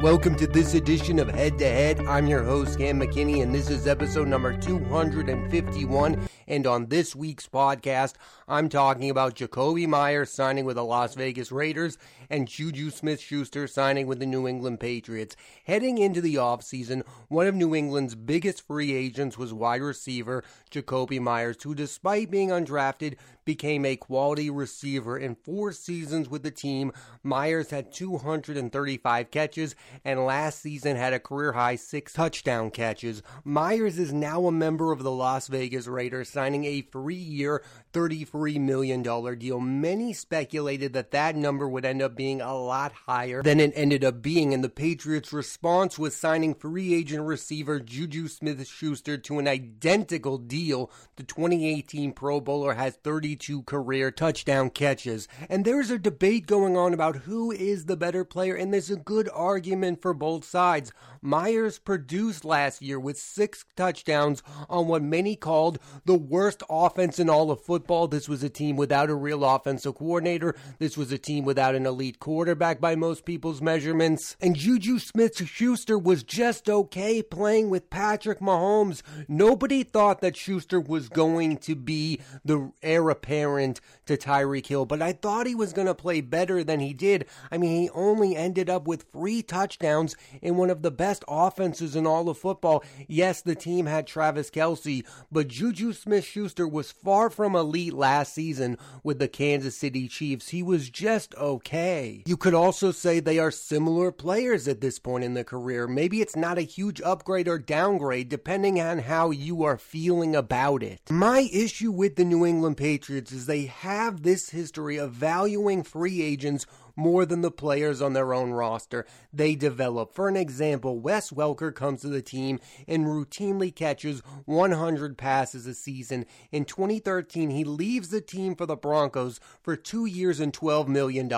Welcome to this edition of Head to Head. I'm your host, Cam McKinney, and this is episode number 251. And on this week's podcast, I'm talking about Jakobi Meyers signing with the Las Vegas Raiders and Juju Smith Schuster signing with the New England Patriots. Heading into the offseason, one of New England's biggest free agents was wide receiver Jakobi Meyers, who, despite being undrafted, became a quality receiver. In four seasons with the team, Meyers had 235 catches and last season had a career high six touchdown catches. Meyers is now a member of the Las Vegas Raiders, signing a three year, $33 million deal. Many speculated that that number would end up being a lot higher than it ended up being, and the Patriots' response was signing free agent receiver Juju Smith Schuster to an identical deal. The 2018 Pro Bowler has 32 career touchdown catches. And there's a debate going on about who is the better player, and there's a good argument for both sides. Meyers produced last year with six touchdowns on what many called the worst offense in all of football. This was a team without a real offensive coordinator. This was a team without an elite quarterback by most people's measurements. And Juju Smith Schuster was just okay playing with Patrick Mahomes. Nobody thought that Schuster was going to be the heir apparent to Tyreek Hill, but I thought he was going to play better than he did. I mean, he only ended up with three touchdowns in one of the best offenses in all of football. Yes, the team had Travis Kelce, but Juju Smith Schuster was far from elite last season with the Kansas City Chiefs. He was just okay. You could also say they are similar players at this point in their career. Maybe it's not a huge upgrade or downgrade, depending on how you are feeling about it. My issue with the New England Patriots is they have this history of valuing free agents more than the players on their own roster they develop. For an example, Wes Welker comes to the team and routinely catches 100 passes a season. In 2013, he leaves the team for the Broncos for two years and $12 million.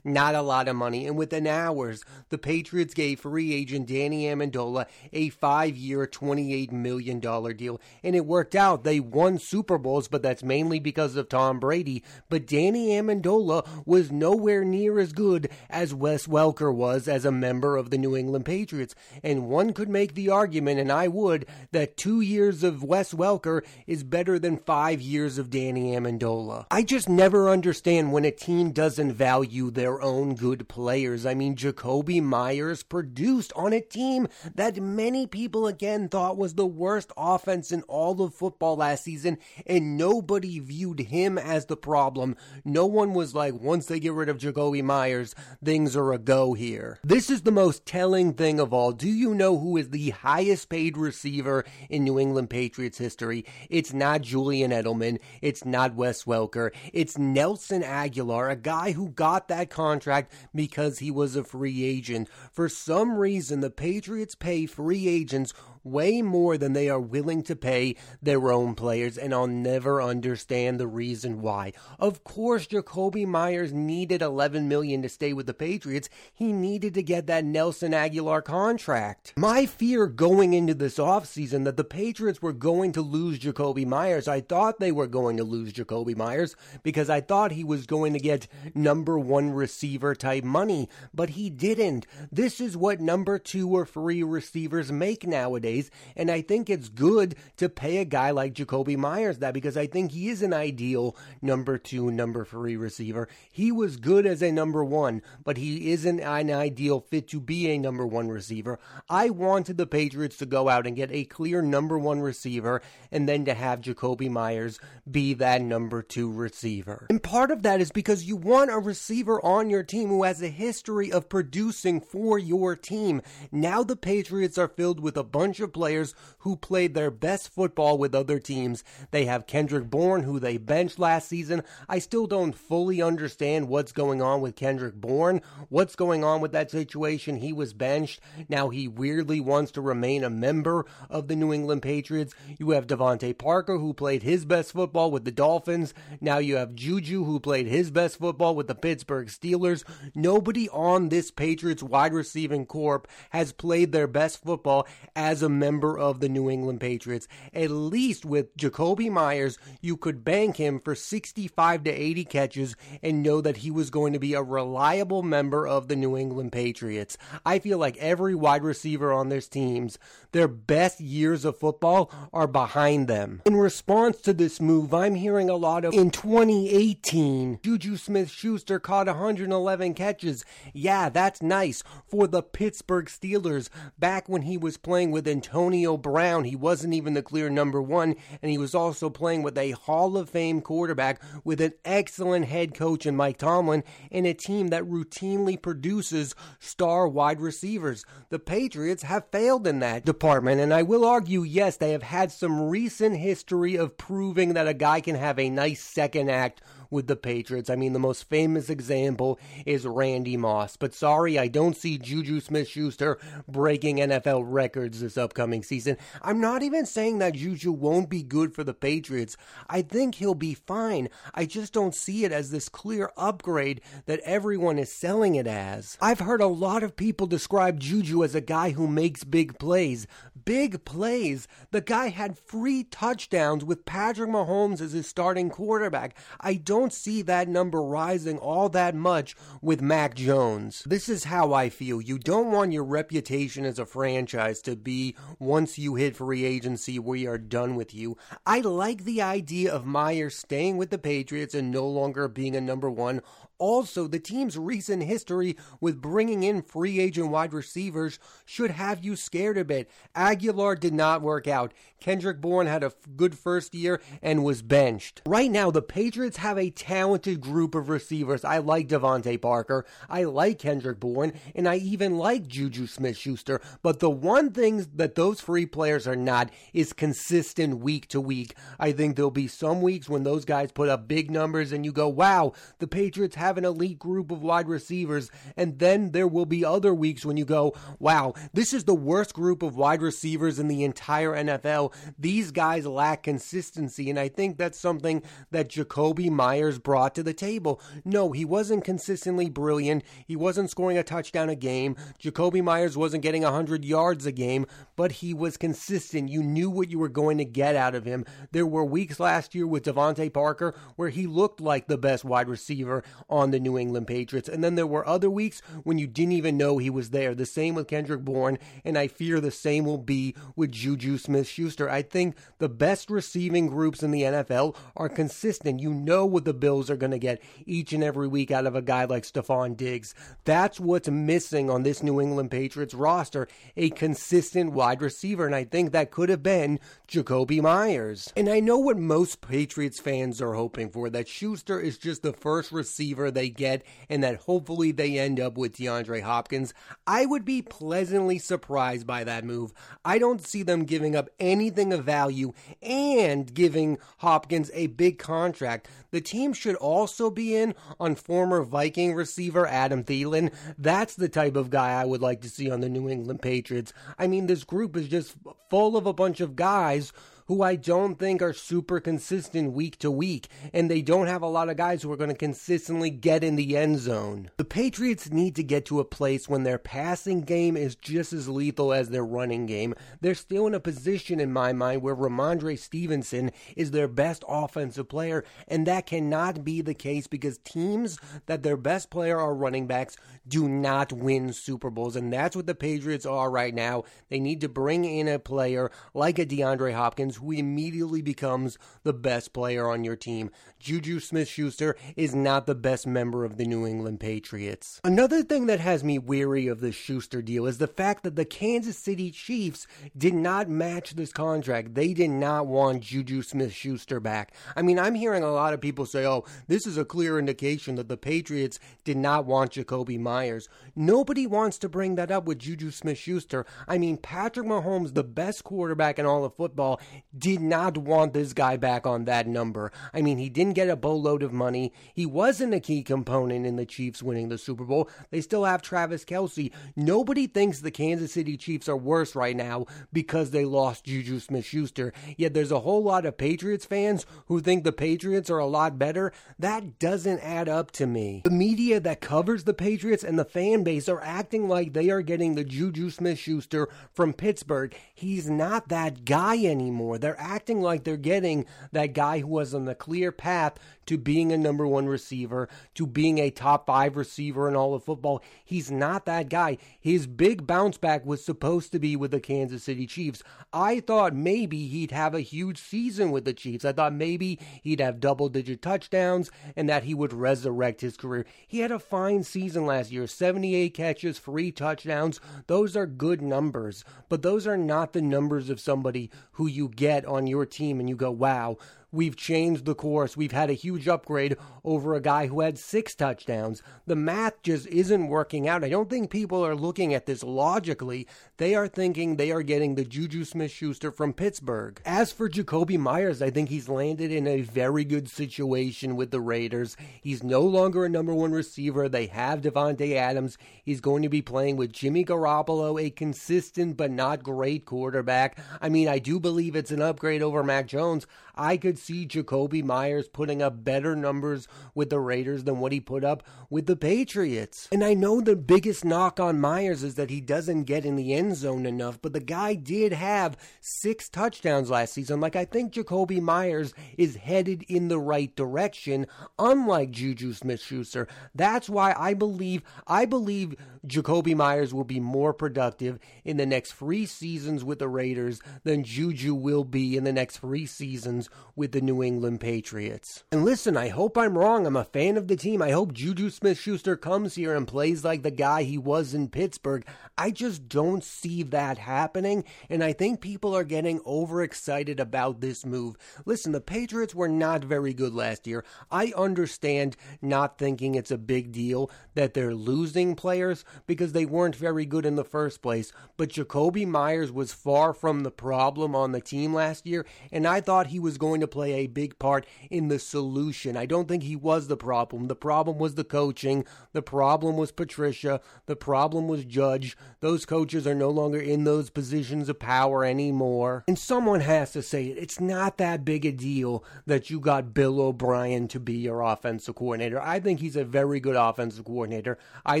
Not a lot of money. And within hours, the Patriots gave free agent Danny Amendola a five year, $28 million deal. And it worked out. They won Super Bowls, but that's mainly because of Tom Brady. But Danny Amendola was nowhere near near as good as Wes Welker was as a member of the New England Patriots. And one could make the argument, and I would, that two years of Wes Welker is better than five years of Danny Amendola. I just never understand when a team doesn't value their own good players. I mean, Jakobi Meyers produced on a team that many people again thought was the worst offense in all of football last season, and nobody viewed him as the problem. No one was like, once they get rid of Meyers, things are a go here. This is the most telling thing of all. Do you know who is the highest paid receiver in New England Patriots history? It's not Julian Edelman. It's not Wes Welker. It's Nelson Agholor, a guy who got that contract because he was a free agent. For some reason, the Patriots pay free agents way more than they are willing to pay their own players, and I'll never understand the reason why. Of course, Jakobi Meyers needed 11 million to stay with the Patriots. He needed to get that Nelson Agholor contract. My fear going into this offseason that the Patriots were going to lose Jakobi Meyers. I thought they were going to lose Jakobi Meyers because I thought he was going to get number one receiver type money, but he didn't. This is what number two or three receivers make nowadays and I think it's good to pay a guy like Jakobi Meyers that because I think he is an ideal number two, number three receiver. He was good as a number one, but he isn't an ideal fit to be a number one receiver. I wanted the Patriots to go out and get a clear number one receiver and then to have Jakobi Meyers be that number two receiver. And part of that is because you want a receiver on your team who has a history of producing for your team. Now the Patriots are filled with a bunch of players who played their best football with other teams. They have Kendrick Bourne, who they benched last season. I still don't fully understand what's going on with Kendrick Bourne. What's going on with that situation? He was benched. Now he weirdly wants to remain a member of the New England Patriots. You have DeVante Parker, who played his best football with the Dolphins. Now you have Juju, who played his best football with the Pittsburgh Steelers. Nobody on this Patriots wide receiving corp has played their best football as a member of the New England Patriots. At least with Jakobi Meyers, you could bank him for 65 to 80 catches and know that he was going to be a reliable member of the New England Patriots. I feel like every wide receiver on this team's their best years of football are behind them. In response to this move, I'm hearing a lot of in 2018, Juju Smith Schuster caught 111 catches. Yeah, that's nice for the Pittsburgh Steelers. Back when he was playing with Antonio Brown, he wasn't even the clear number one, and he was also playing with a Hall of Fame quarterback with an excellent head coach in Mike Tomlin and a team that routinely produces star wide receivers. The Patriots have failed in that department, and I will argue, yes, they have had some recent history of proving that a guy can have a nice second act with the Patriots. I mean, the most famous example is Randy Moss. But sorry, I don't see Juju Smith Schuster breaking NFL records this upcoming season. I'm not even saying that Juju won't be good for the Patriots. I think he'll be fine. I just don't see it as this clear upgrade that everyone is selling it as. I've heard a lot of people describe Juju as a guy who makes big plays. Big plays. The guy had three touchdowns with Patrick Mahomes as his starting quarterback. I don't don't see that number rising all that much with Mac Jones. This is how I feel. You don't want your reputation as a franchise to be once you hit free agency, we are done with you. I like the idea of Meyers staying with the Patriots and no longer being a number one also, the team's recent history with bringing in free agent wide receivers should have you scared a bit. Agholor did not work out. Kendrick Bourne had a good first year and was benched. Right now, the Patriots have a talented group of receivers. I like DeVante Parker, I like Kendrick Bourne, and I even like Juju Smith Schuster. But the one thing that those free players are not is consistent week to week. I think there'll be some weeks when those guys put up big numbers and you go, wow, the Patriots have have an elite group of wide receivers, and then there will be other weeks when you go, wow, this is the worst group of wide receivers in the entire NFL. These guys lack consistency, and I think that's something that Jakobi Meyers brought to the table. No, he wasn't consistently brilliant. He wasn't scoring a touchdown a game. Jakobi Meyers wasn't getting 100 yards a game, but he was consistent. You knew what you were going to get out of him. There were weeks last year with DeVante Parker where he looked like the best wide receiver on the New England Patriots. And then there were other weeks when you didn't even know he was there. The same with Kendrick Bourne, and I fear the same will be with Juju Smith Schuster. I think the best receiving groups in the NFL are consistent. You know what the Bills are going to get each and every week out of a guy like Stefon Diggs. That's what's missing on this New England Patriots roster a consistent wide receiver. And I think that could have been Jakobi Meyers. And I know what most Patriots fans are hoping for that Schuster is just the first receiver they get and that hopefully they end up with DeAndre Hopkins. I would be pleasantly surprised by that move. I don't see them giving up anything of value and giving Hopkins a big contract. The team should also be in on former Viking receiver Adam Thielen. That's the type of guy I would like to see on the New England Patriots. I mean, this group is just full of a bunch of guys who I don't think are super consistent week to week, and they don't have a lot of guys who are going to consistently get in the end zone. The Patriots need to get to a place when their passing game is just as lethal as their running game. They're still in a position, in my mind, where Rhamondre Stevenson is their best offensive player, and that cannot be the case because teams that their best player are running backs do not win Super Bowls, and that's what the Patriots are right now. They need to bring in a player like a DeAndre Hopkins who immediately becomes the best player on your team. Juju Smith Schuster is not the best member of the New England Patriots. Another thing that has me weary of this Schuster deal is the fact that the Kansas City Chiefs did not match this contract. They did not want Juju Smith Schuster back. I mean, I'm hearing a lot of people say, oh, this is a clear indication that the Patriots did not want Jakobi Meyers. Nobody wants to bring that up with Juju Smith Schuster. I mean, Patrick Mahomes, the best quarterback in all of football, did not want this guy back on that number. I mean, he didn't get a boatload of money. He wasn't a key component in the Chiefs winning the Super Bowl. They still have Travis Kelce. Nobody thinks the Kansas City Chiefs are worse right now because they lost Juju Smith Schuster. Yet there's a whole lot of Patriots fans who think the Patriots are a lot better. That doesn't add up to me. The media that covers the Patriots and the fan base are acting like they are getting the Juju Smith Schuster from Pittsburgh. He's not that guy anymore. They're acting like they're getting that guy who was on the clear path to being a number one receiver, to being a top five receiver in all of football. He's not that guy. His big bounce back was supposed to be with the Kansas City Chiefs. I thought maybe he'd have a huge season with the Chiefs. I thought maybe he'd have double digit touchdowns and that he would resurrect his career. He had a fine season last year 78 catches, three touchdowns. Those are good numbers, but those are not the numbers of somebody who you get on your team and you go, wow we've changed the course. We've had a huge upgrade over a guy who had six touchdowns. The math just isn't working out. I don't think people are looking at this logically. They are thinking they are getting the Juju Smith Schuster from Pittsburgh. As for Jakobi Meyers, I think he's landed in a very good situation with the Raiders. He's no longer a number one receiver. They have Davante Adams. He's going to be playing with Jimmy Garoppolo, a consistent but not great quarterback. I mean, I do believe it's an upgrade over Mac Jones. I could see Jakobi Meyers putting up better numbers with the Raiders than what he put up with the Patriots. And I know the biggest knock on Meyers is that he doesn't get in the end zone enough, but the guy did have six touchdowns last season. Like, I think Jakobi Meyers is headed in the right direction, unlike Juju Smith Schuster. That's why I believe, I believe Jakobi Meyers will be more productive in the next three seasons with the Raiders than Juju will be in the next three seasons with the New England Patriots. And listen, I hope I'm wrong. I'm a fan of the team. I hope Juju Smith Schuster comes here and plays like the guy he was in Pittsburgh. I just don't see that happening, and I think people are getting overexcited about this move. Listen, the Patriots were not very good last year. I understand not thinking it's a big deal that they're losing players because they weren't very good in the first place, but Jakobi Meyers was far from the problem on the team last year, and I thought he was going to play a big part in the solution. I don't think he was the problem. The problem was the coaching. The problem was Patricia. The problem was Judge. Those coaches are no longer in those positions of power anymore. And someone has to say it. It's not that big a deal that you got Bill O'Brien to be your offensive coordinator. I think he's a very good offensive coordinator. I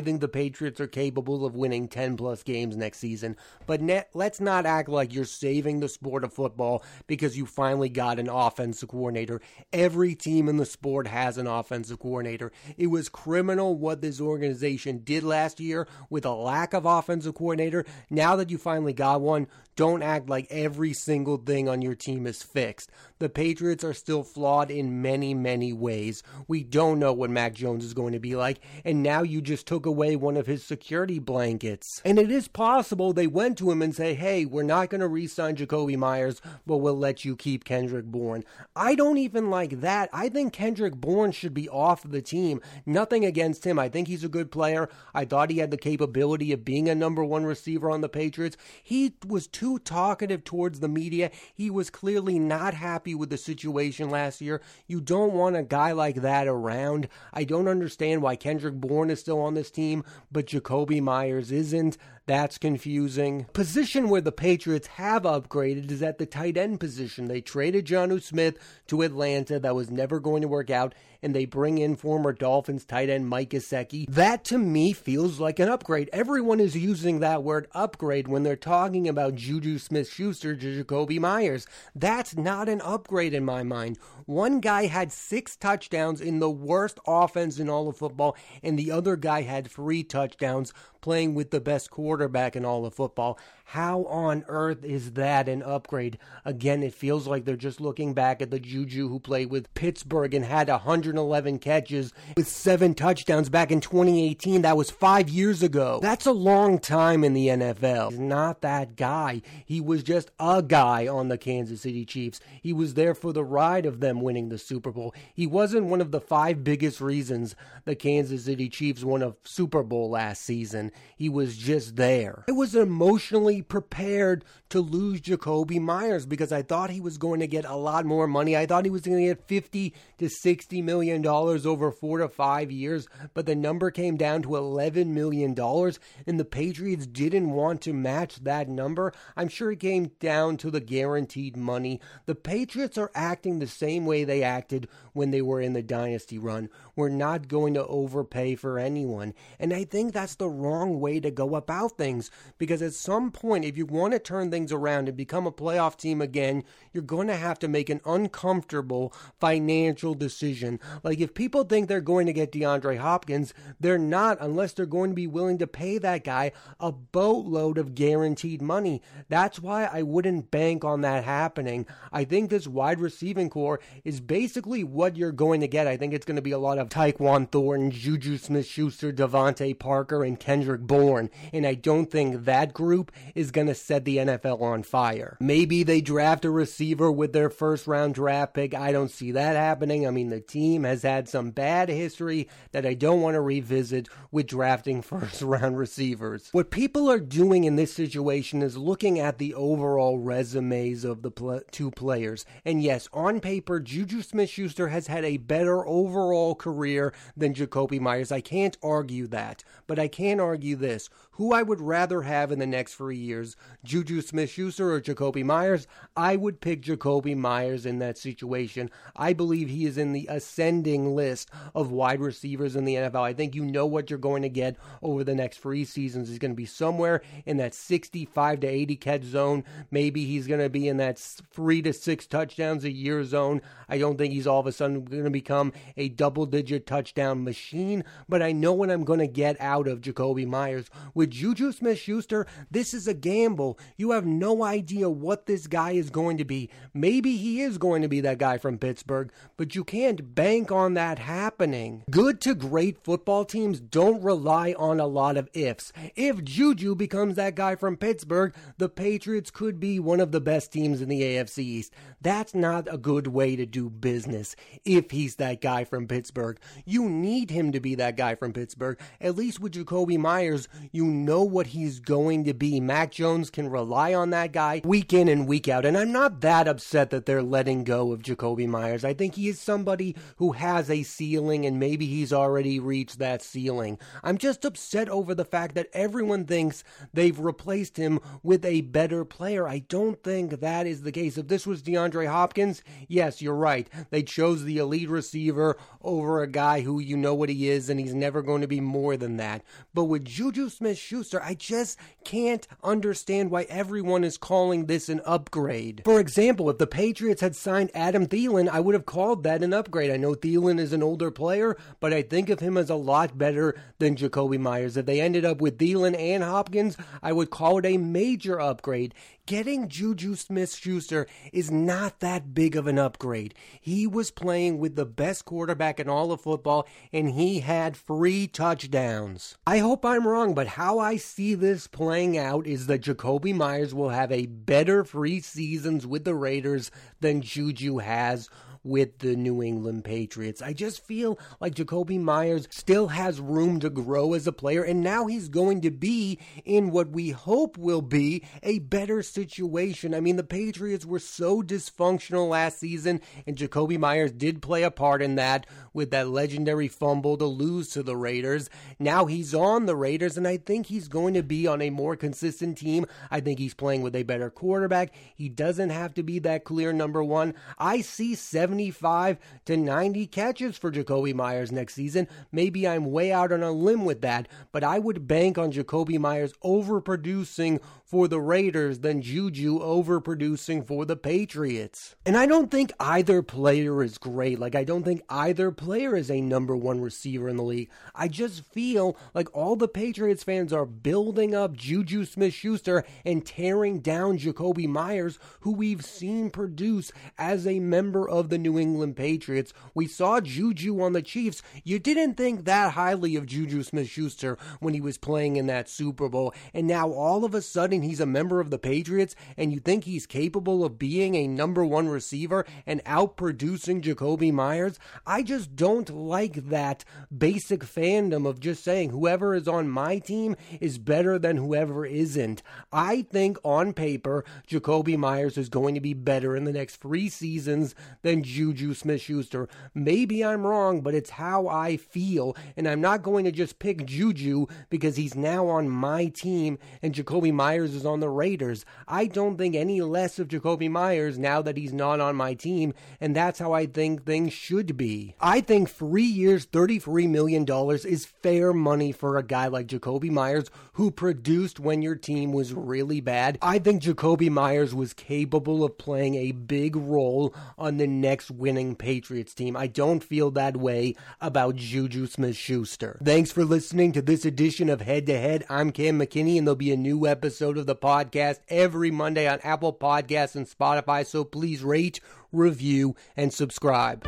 think the Patriots are capable of winning 10 plus games next season. But net, let's not act like you're saving the sport of football because you finally got an offensive coordinator. Every team in the sport has an offensive coordinator. It was criminal what this organization did last year with a lack of offensive coordinator. Now that you finally got one, don't act like every single thing on your team is fixed. The Patriots are still flawed in many, many ways. We don't know what Mac Jones is going to be like, and now you just took away one of his security blankets. And it is possible they went to him and say, hey, we're not going to re sign Jakobi Meyers, but we'll let you keep Kendrick Bourne. I don't even like that. I think Kendrick Bourne should be off the team. Nothing against him. I think he's a good player. I thought he had the capability of being a number one receiver on the Patriots. He was too talkative towards the media. He was clearly not happy with the situation last year. You don't want a guy like that around. I don't understand why Kendrick Bourne is still on this team, but Jakobi Meyers isn't. That's confusing. Position where the Patriots have upgraded is at the tight end position. They traded Jonnu Smith to Atlanta. That was never going to work out. And they bring in former Dolphins tight end Mike Gesicki. That to me feels like an upgrade. Everyone is using that word upgrade when they're talking about Juju Smith Schuster to Jakobi Meyers. That's not an upgrade in my mind. One guy had six touchdowns in the worst offense in all of football, and the other guy had three touchdowns playing with the best quarterback in all of football. How on earth is that an upgrade? Again, it feels like they're just looking back at the Juju who played with Pittsburgh and had a 100 111 catches with seven touchdowns back in 2018. That was five years ago. That's a long time in the NFL. He's not that guy. He was just a guy on the Kansas City Chiefs. He was there for the ride of them winning the Super Bowl. He wasn't one of the five biggest reasons the Kansas City Chiefs won a Super Bowl last season. He was just there. I was emotionally prepared to lose Jakobi Meyers because I thought he was going to get a lot more money. I thought he was going to get 50 to 60 million dollars over 4 to 5 years, but the number came down to 11 million dollars and the Patriots didn't want to match that number. I'm sure it came down to the guaranteed money. The Patriots are acting the same way they acted when they were in the dynasty run. We're not going to overpay for anyone. And I think that's the wrong way to go about things because at some point if you want to turn things around and become a playoff team again, you're going to have to make an uncomfortable financial decision. Like if people think they're going to get DeAndre Hopkins, they're not unless they're going to be willing to pay that guy a boatload of guaranteed money. That's why I wouldn't bank on that happening. I think this wide receiving core is basically what you're going to get. I think it's going to be a lot of Tyquan Thornton, Juju Smith Schuster, DeVante Parker, and Kendrick Bourne. And I don't think that group is going to set the NFL on fire. Maybe they draft a receiver with their first round draft pick. I don't see that happening. I mean, the team has had some bad history that I don't want to revisit with drafting first round receivers. What people are doing in this situation is looking at the overall resumes of the pl- two players. And yes, on paper, Juju Smith Schuster has had a better overall career than Jakobi Meyers. I can't argue that. But I can argue this who I would rather have in the next three years, Juju Smith Schuster or Jakobi Meyers, I would pick Jakobi Meyers in that situation. I believe he is in the ascending list of wide receivers in the NFL. I think you know what you're going to get over the next three seasons. He's going to be somewhere in that 65 to 80 catch zone. Maybe he's going to be in that three to six touchdowns a year zone. I don't think he's all of a sudden going to become a double digit touchdown machine, but I know what I'm going to get out of Jakobi Meyers with Juju Smith Schuster, this is a gamble. You have no idea what this guy is going to be. Maybe he is going to be that guy from Pittsburgh, but you can't bank on that happening. Good to great football teams don't rely on a lot of ifs. If Juju becomes that guy from Pittsburgh, the Patriots could be one of the best teams in the AFC East. That's not a good way to do business if he's that guy from Pittsburgh. You need him to be that guy from Pittsburgh. At least with Jakobi Meyers, you know what he's going to be. Mac Jones can rely on that guy week in and week out. And I'm not that upset that they're letting go of Jakobi Meyers. I think he is somebody who has a ceiling and maybe he's already reached that ceiling. I'm just upset over the fact that everyone thinks they've replaced him with a better player. I don't think that is the case. If this was DeAndre Hopkins, yes, you're right. They chose the elite receiver over a guy who you know what he is and he's never going to be more than that. But with Juju Smith Schuster, I just can't understand why everyone is calling this an upgrade. For example, if the Patriots had signed Adam Thielen, I would have called that an upgrade. I know Thielen is an older player, but I think of him as a lot better than Jakobi Meyers. If they ended up with Thielen and Hopkins, I would call it a major upgrade. Getting Juju Smith Schuster is not that big of an upgrade. He was playing with the best quarterback in all of football, and he had three touchdowns. I hope I'm wrong, but how I see this playing out is that Jakobi Meyers will have a better three seasons with the Raiders than Juju has with the New England Patriots. I just feel like Jakobi Meyers still has room to grow as a player, and now he's going to be in what we hope will be a better situation. I mean, the Patriots were so dysfunctional last season, and Jakobi Meyers did play a part in that with that legendary fumble to lose to the Raiders. Now he's on the Raiders, and I think he's going to be on a more consistent team. I think he's playing with a better quarterback. He doesn't have to be that clear number one. I see seven 75 to 90 catches for Jakobi Meyers next season. Maybe I'm way out on a limb with that, but I would bank on Jakobi Meyers overproducing for the Raiders than Juju overproducing for the Patriots. And I don't think either player is great. Like, I don't think either player is a number one receiver in the league. I just feel like all the Patriots fans are building up Juju Smith Schuster and tearing down Jakobi Meyers, who we've seen produce as a member of the New England Patriots. We saw Juju on the Chiefs. You didn't think that highly of Juju Smith Schuster when he was playing in that Super Bowl. And now all of a sudden he's a member of the Patriots and you think he's capable of being a number one receiver and outproducing Jakobi Meyers. I just don't like that basic fandom of just saying whoever is on my team is better than whoever isn't. I think on paper, Jakobi Meyers is going to be better in the next three seasons than Juju Smith Schuster. Maybe I'm wrong, but it's how I feel. And I'm not going to just pick Juju because he's now on my team and Jakobi Meyers is on the Raiders. I don't think any less of Jakobi Meyers now that he's not on my team. And that's how I think things should be. I think three years, $33 million is fair money for a guy like Jakobi Meyers who produced when your team was really bad. I think Jakobi Meyers was capable of playing a big role on the next winning Patriots team. I don't feel that way about Juju Smith Schuster. Thanks for listening to this edition of Head to Head. I'm Cam McKinney, and there'll be a new episode of the podcast every Monday on Apple Podcasts and Spotify. So please rate, review, and subscribe.